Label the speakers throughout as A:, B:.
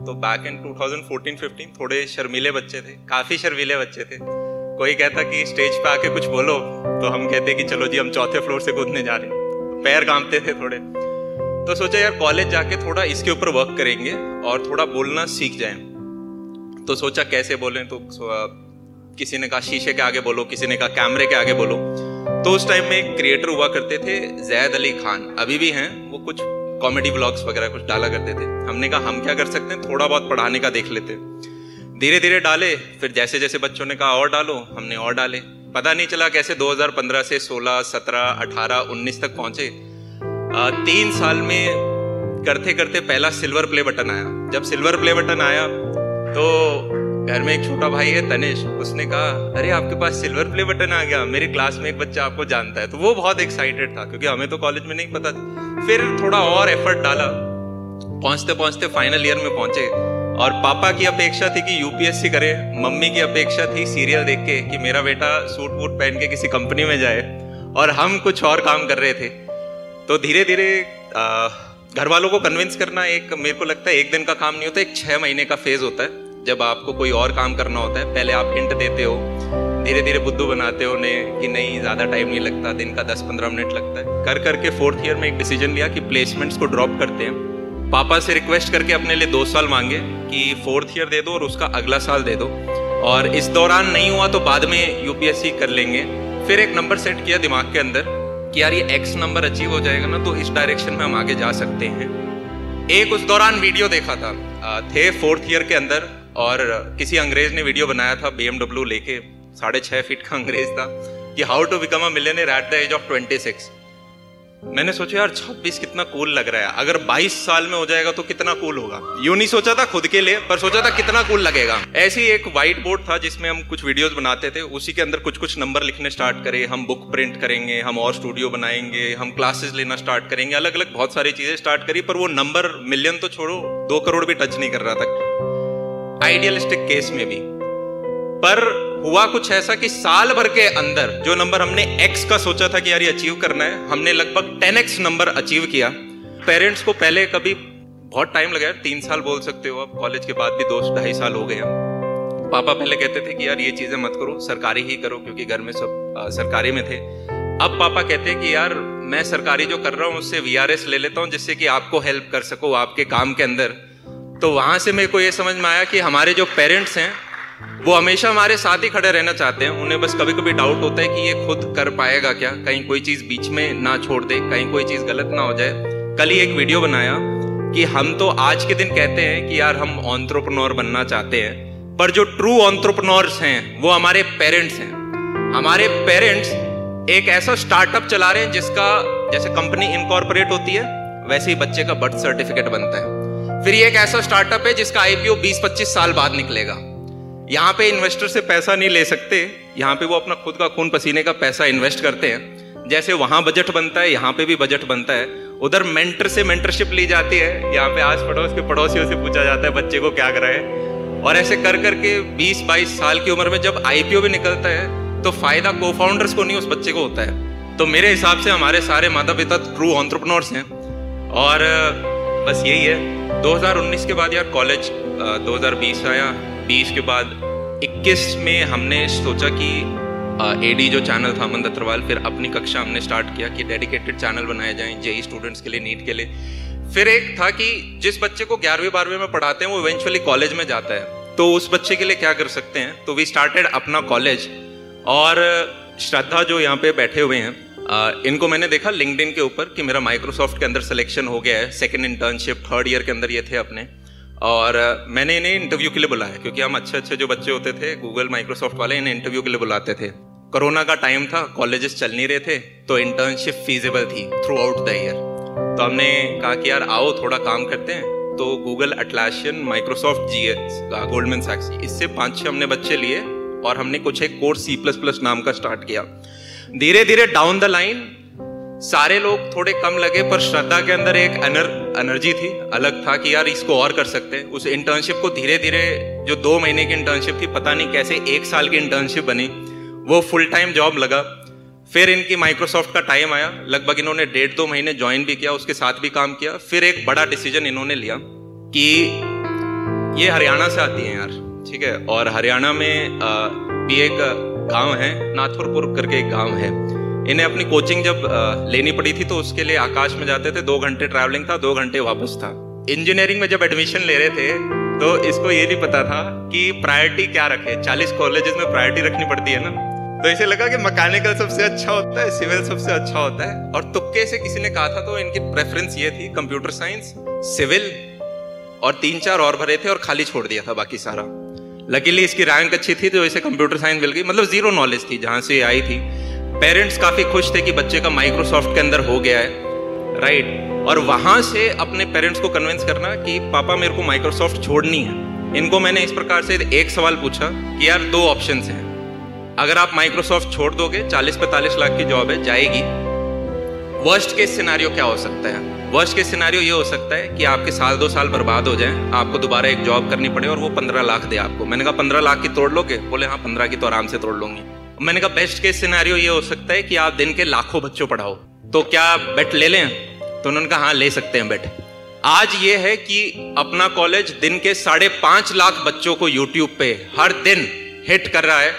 A: तो back in 2014-15 थोड़े शर्मीले बच्चे थे, काफ़ी शर्मीले बच्चे थे। कोई कहता कि स्टेज पे आके कुछ बोलो तो हम कहते कि चलो जी, हम चौथे फ्लोर से कूदने जा रहे हैं। पैर कांपते थे थोड़े। तो सोचा यार कॉलेज जाके थोड़ा इसके ऊपर वर्क करेंगे और थोड़ा बोलना सीख जाए। तो सोचा कैसे बोलें तो किसी ने कहा, शीशे के आगे बोलो, किसी ने कहा, कैमरे के आगे बोलो। तो उस टाइम में एक क्रिएटर हुआ करते थे, जैद अली खान। अभी भी हैं, वो कुछ कॉमेडी ब्लॉग्स वगैरह कुछ डाला करते थे। हमने कहा हम क्या कर सकते हैं? थोड़ा बहुत पढ़ाने का देख लेते धीरे धीरे डाले फिर जैसे जैसे बच्चों ने कहा और डालो। हमने और डाले। पता नहीं चला कैसे 2015 से 16, 17, 18, 19 तक पहुँचे। तीन साल में करते करते पहला सिल्वर प्ले बटन आया। जब सिल्वर प्ले बटन आया तो घर में एक छोटा भाई है तनिष उसने कहा, अरे, आपके पास सिल्वर प्ले बटन आ गया। मेरे क्लास में एक बच्चा आपको जानता है। तो वो बहुत एक्साइटेड था, क्योंकि हमें तो कॉलेज में नहीं पता फिर थोड़ा और एफर्ट डाला। पहुँचते पहुँचते फाइनल ईयर में पहुँचे। और पापा की अपेक्षा थी कि यूपीएससी करे। मम्मी की अपेक्षा थी सीरियल देख के कि मेरा बेटा सूट वूट पहन के किसी कंपनी में जाए। और हम कुछ और काम कर रहे थे। तो धीरे धीरे घर वालों को कन्विंस करना एक, मेरे को लगता है एक दिन का काम नहीं होता, एक छह महीने का फ़ेज़ होता है। जब आपको कोई और काम करना होता है, पहले आप हिंट देते हो धीरे धीरे बुद्धू बनाते हो उन्हें कि नहीं, ज़्यादा टाइम नहीं लगता, दिन का दस पंद्रह मिनट लगता है। कर करके फोर्थ ईयर में एक डिसीज़न लिया कि प्लेसमेंट्स को ड्रॉप करते हैं। पापा से रिक्वेस्ट करके अपने लिए दो साल मांगे कि फोर्थ ईयर दे दो और उसका अगला साल दे दो। और इस दौरान नहीं हुआ तो बाद में यूपीएससी कर लेंगे। फिर एक नंबर सेट किया दिमाग के अंदर कि यार ये एक्स नंबर अचीव हो जाएगा ना तो इस डायरेक्शन में हम आगे जा सकते हैं। एक उस दौरान वीडियो देखा था। थे फोर्थ ईयर के अंदर और किसी अंग्रेज़ ने वीडियो बनाया था बी एमडब्ल्यू लेके, साढ़े छह फीट का अंग्रेज़ था, कि how to become a millionaire at the age of twenty six मैंने सोचा, यार, छब्बीस कितना कूल लग रहा है। अगर 22 साल में हो जाएगा तो कितना कूल होगा? यूँ नहीं सोचा था खुद के लिए, पर सोचा था कितना कूल लगेगा। ऐसी एक व्हाइट बोर्ड था जिसमें हम कुछ वीडियोस बनाते थे। उसी के अंदर कुछ कुछ नंबर लिखने स्टार्ट करे, हम बुक प्रिंट करेंगे, हम और स्टूडियो बनाएँगे, हम क्लासेस लेना स्टार्ट करेंगे अलग अलग बहुत सारी चीज़ें स्टार्ट करी, पर वो नंबर मिलियन तो छोड़ो, दो करोड़ भी टच नहीं कर रहा था। आइडियलिस्टिक केस में भी। पर हुआ कुछ ऐसा कि साल भर के अंदर जो नंबर हमने एक्स का सोचा था कि यार ये अचीव करना है हमने लगभग टेन एक्स नंबर अचीव किया। पेरेंट्स को पहले कभी बहुत टाइम लगा तीन साल बोल सकते हो अब कॉलेज के बाद भी दो ढाई साल हो गए हम पापा पहले कहते थे कि यार ये चीज़ें मत करो सरकारी ही करो क्योंकि घर में सब आ, सरकारी में थे। अब पापा कहते हैं कि यार मैं सरकारी जो कर रहा हूँ उससे वीआरएस ले लेता हूँ जिससे कि आपको हेल्प कर सको आपके काम के अंदर। तो वहाँ से मेरे को ये समझ में आया कि हमारे जो पेरेंट्स हैं, वो हमेशा हमारे साथ ही खड़े रहना चाहते हैं। उन्हें बस कभी कभी डाउट होता है कि ये खुद कर पाएगा क्या? कहीं कोई चीज़ बीच में ना छोड़ दे, कहीं कोई चीज़ गलत ना हो जाए। कल ही एक वीडियो बनाया कि हम तो आज के दिन कहते हैं कि यार हम ऑन्ट्रोप्रनोर बनना चाहते हैं, पर जो ट्रू ऑन्ट्रोप्रनोर्स हैं, वो हमारे पेरेंट्स हैं। हमारे पेरेंट्स एक ऐसा स्टार्टअप चला रहे हैं जिसका, जैसे कंपनी इनकॉर्पोरेट होती है, वैसे ही बच्चे का बर्थ सर्टिफिकेट बनता है। फिर ये एक ऐसा स्टार्टअप है जिसका आईपीओ 20-25 साल बाद निकलेगा। यहाँ पे इन्वेस्टर से पैसा नहीं ले सकते, यहाँ पे वो अपना खुद का खून पसीने का पैसा इन्वेस्ट करते हैं। जैसे वहाँ बजट बनता है, यहाँ पे भी बजट बनता है। उधर मेंटर से मेंटरशिप ली जाती है, यहाँ पे आस पड़ोस के पड़ोसियों से पूछा जाता है, बच्चे को क्या कराए और ऐसे कर करके 20-22 साल की उम्र में जब आईपीओ भी निकलता है तो फ़ायदा को फाउंडर्स को नहीं, उस बच्चे को होता है। तो मेरे हिसाब से हमारे सारे माता पिता ट्रू ऑन्टरप्रनोर्स हैं। और बस यही है। 2019 के बाद यार कॉलेज 2020 आया। 20 के बाद 21 में हमने सोचा कि एडी जो चैनल था, अमन दत्तरवाल, फिर अपनी कक्षा हमने स्टार्ट किया कि डेडिकेटेड चैनल बनाए जाएँ जेई स्टूडेंट्स के लिए नीट के लिए। फिर एक था कि जिस बच्चे को ग्यारहवीं बारहवीं में पढ़ाते हैं, वो इवेंचुअली कॉलेज में जाता है। तो उस बच्चे के लिए क्या कर सकते हैं? तो वी स्टार्टेड अपना कॉलेज और, श्रद्धा जो यहाँ पे बैठे हुए हैं इनको मैंने देखा लिंकड के ऊपर कि मेरा माइक्रोसॉफ्ट के अंदर सिलेक्शन हो गया है सेकेंड इंटर्नशिप थर्ड ईयर के अंदर ये थे अपने। और मैंने इन्हें इंटरव्यू के लिए बुलाया, क्योंकि हम अच्छे अच्छे जो बच्चे होते थे गूगल माइक्रोसॉफ्ट वाले, इन्हें इंटरव्यू के लिए बुलाते थे। कोरोना का टाइम था कॉलेजेस चल नहीं रहे थे तो इंटर्नशिप फीजेबल थी थ्रू आउट द ईयर तो हमने कहा कि यार, आओ थोड़ा काम करते हैं। तो Google Atlassian Microsoft G S Goldman सैक्स इससे पाँच छह हमने बच्चे लिए, और हमने कुछ एक कोर्स सी प्लस प्लस नाम का स्टार्ट किया। धीरे धीरे डाउन द लाइन सारे लोग थोड़े कम लगे, पर श्रद्धा के अंदर एक एनर्जी थी, अलग था कि यार इसको और कर सकते हैं। उस इंटर्नशिप को धीरे धीरे जो दो महीने की इंटर्नशिप थी, पता नहीं कैसे एक साल की इंटर्नशिप बनी, वो फुल टाइम जॉब लगा। फिर इनकी माइक्रोसॉफ्ट का टाइम आया, लगभग इन्होंने डेढ़ दो महीने ज्वाइन भी किया, उसके साथ भी काम किया। फिर एक बड़ा डिसीज़न इन्होंने लिया कि ये हरियाणा से आती हैं यार, ठीक है? और हरियाणा में भी एक गाँव है, नाथुरपुर करके एक गाँव है। इन्हें अपनी कोचिंग जब लेनी पड़ी थी तो उसके लिए आकाश में जाते थे, दो घंटे ट्रैवलिंग था, दो घंटे वापस था। इंजीनियरिंग में जब एडमिशन ले रहे थे तो इसको ये नहीं पता था कि प्रायोरिटी क्या रखे। चालीस कॉलेजेस में प्रायोरिटी रखनी पड़ती है ना। तो इसे लगा कि मैकेनिकल सबसे अच्छा होता है सिविल सबसे अच्छा होता है। और तुक्के से किसी ने कहा था तो इनकी प्रेफरेंस ये थी कंप्यूटर साइंस सिविल और तीन चार और भरे थे और खाली छोड़ दिया था बाकी सारा। लकीली इसकी रैंक अच्छी थी तो इसे कंप्यूटर साइंस मिल गई। मतलब ज़ीरो नॉलेज थी, जहाँ से आई थी। पेरेंट्स काफ़ी खुश थे कि बच्चे का माइक्रोसॉफ्ट के अंदर हो गया है राइट और वहाँ से अपने पेरेंट्स को कन्विंस करना कि, पापा, मेरे को माइक्रोसॉफ्ट छोड़नी है। इनको मैंने इस प्रकार से एक सवाल पूछा कि, यार, दो ऑप्शंस हैं। अगर आप माइक्रोसॉफ्ट छोड़ दोगे 40-45 लाख की जॉब है, जाएगी। वर्स्ट केस सिनारियो क्या हो सकता है? वर्स्ट केस सिनारियो ये हो सकता है कि आपके साल दो साल बर्बाद हो जाए, आपको दोबारा एक जॉब करनी पड़े और वो पंद्रह लाख दे आपको। मैंने कहा, पंद्रह लाख की तोड़ लोगे? बोले हाँ पंद्रह की तो आराम से तोड़ लूँगी। मैंने कहा बेस्ट केस सिनारियो ये हो सकता है कि आप दिन के लाखों बच्चों पढ़ाओ। तो क्या बेट ले लें? तो उन्होंने कहा हाँ ले सकते हैं बेट आज ये है कि अपना कॉलेज दिन के साढ़े पाँच लाख बच्चों को यूट्यूब पे हर दिन हिट कर रहा है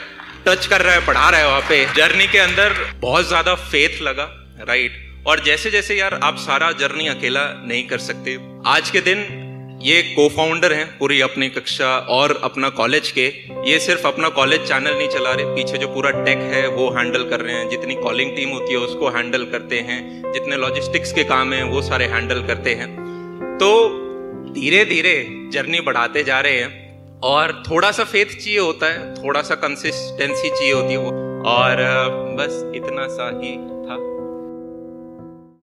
A: टच कर रहा है, पढ़ा रहा है वहाँ पे। जर्नी के अंदर बहुत ज़्यादा फेथ लगा राइट और जैसे जैसे यार आप सारा जर्नी अकेला नहीं कर सकते, आज के दिन ये को फाउंडर हैं पूरी अपनी कक्षा और अपना कॉलेज के। ये सिर्फ़ अपना कॉलेज चैनल नहीं चला रहे, पीछे जो पूरा टेक है वो हैंडल कर रहे हैं। जितनी कॉलिंग टीम होती है उसको हैंडल करते हैं, जितने लॉजिस्टिक्स के काम हैं वो सारे हैंडल करते हैं। तो धीरे धीरे जर्नी बढ़ाते जा रहे हैं और थोड़ा सा फेथ चाहिए होता है थोड़ा सा कंसिस्टेंसी चाहिए होती है वो। और, बस इतना सा ही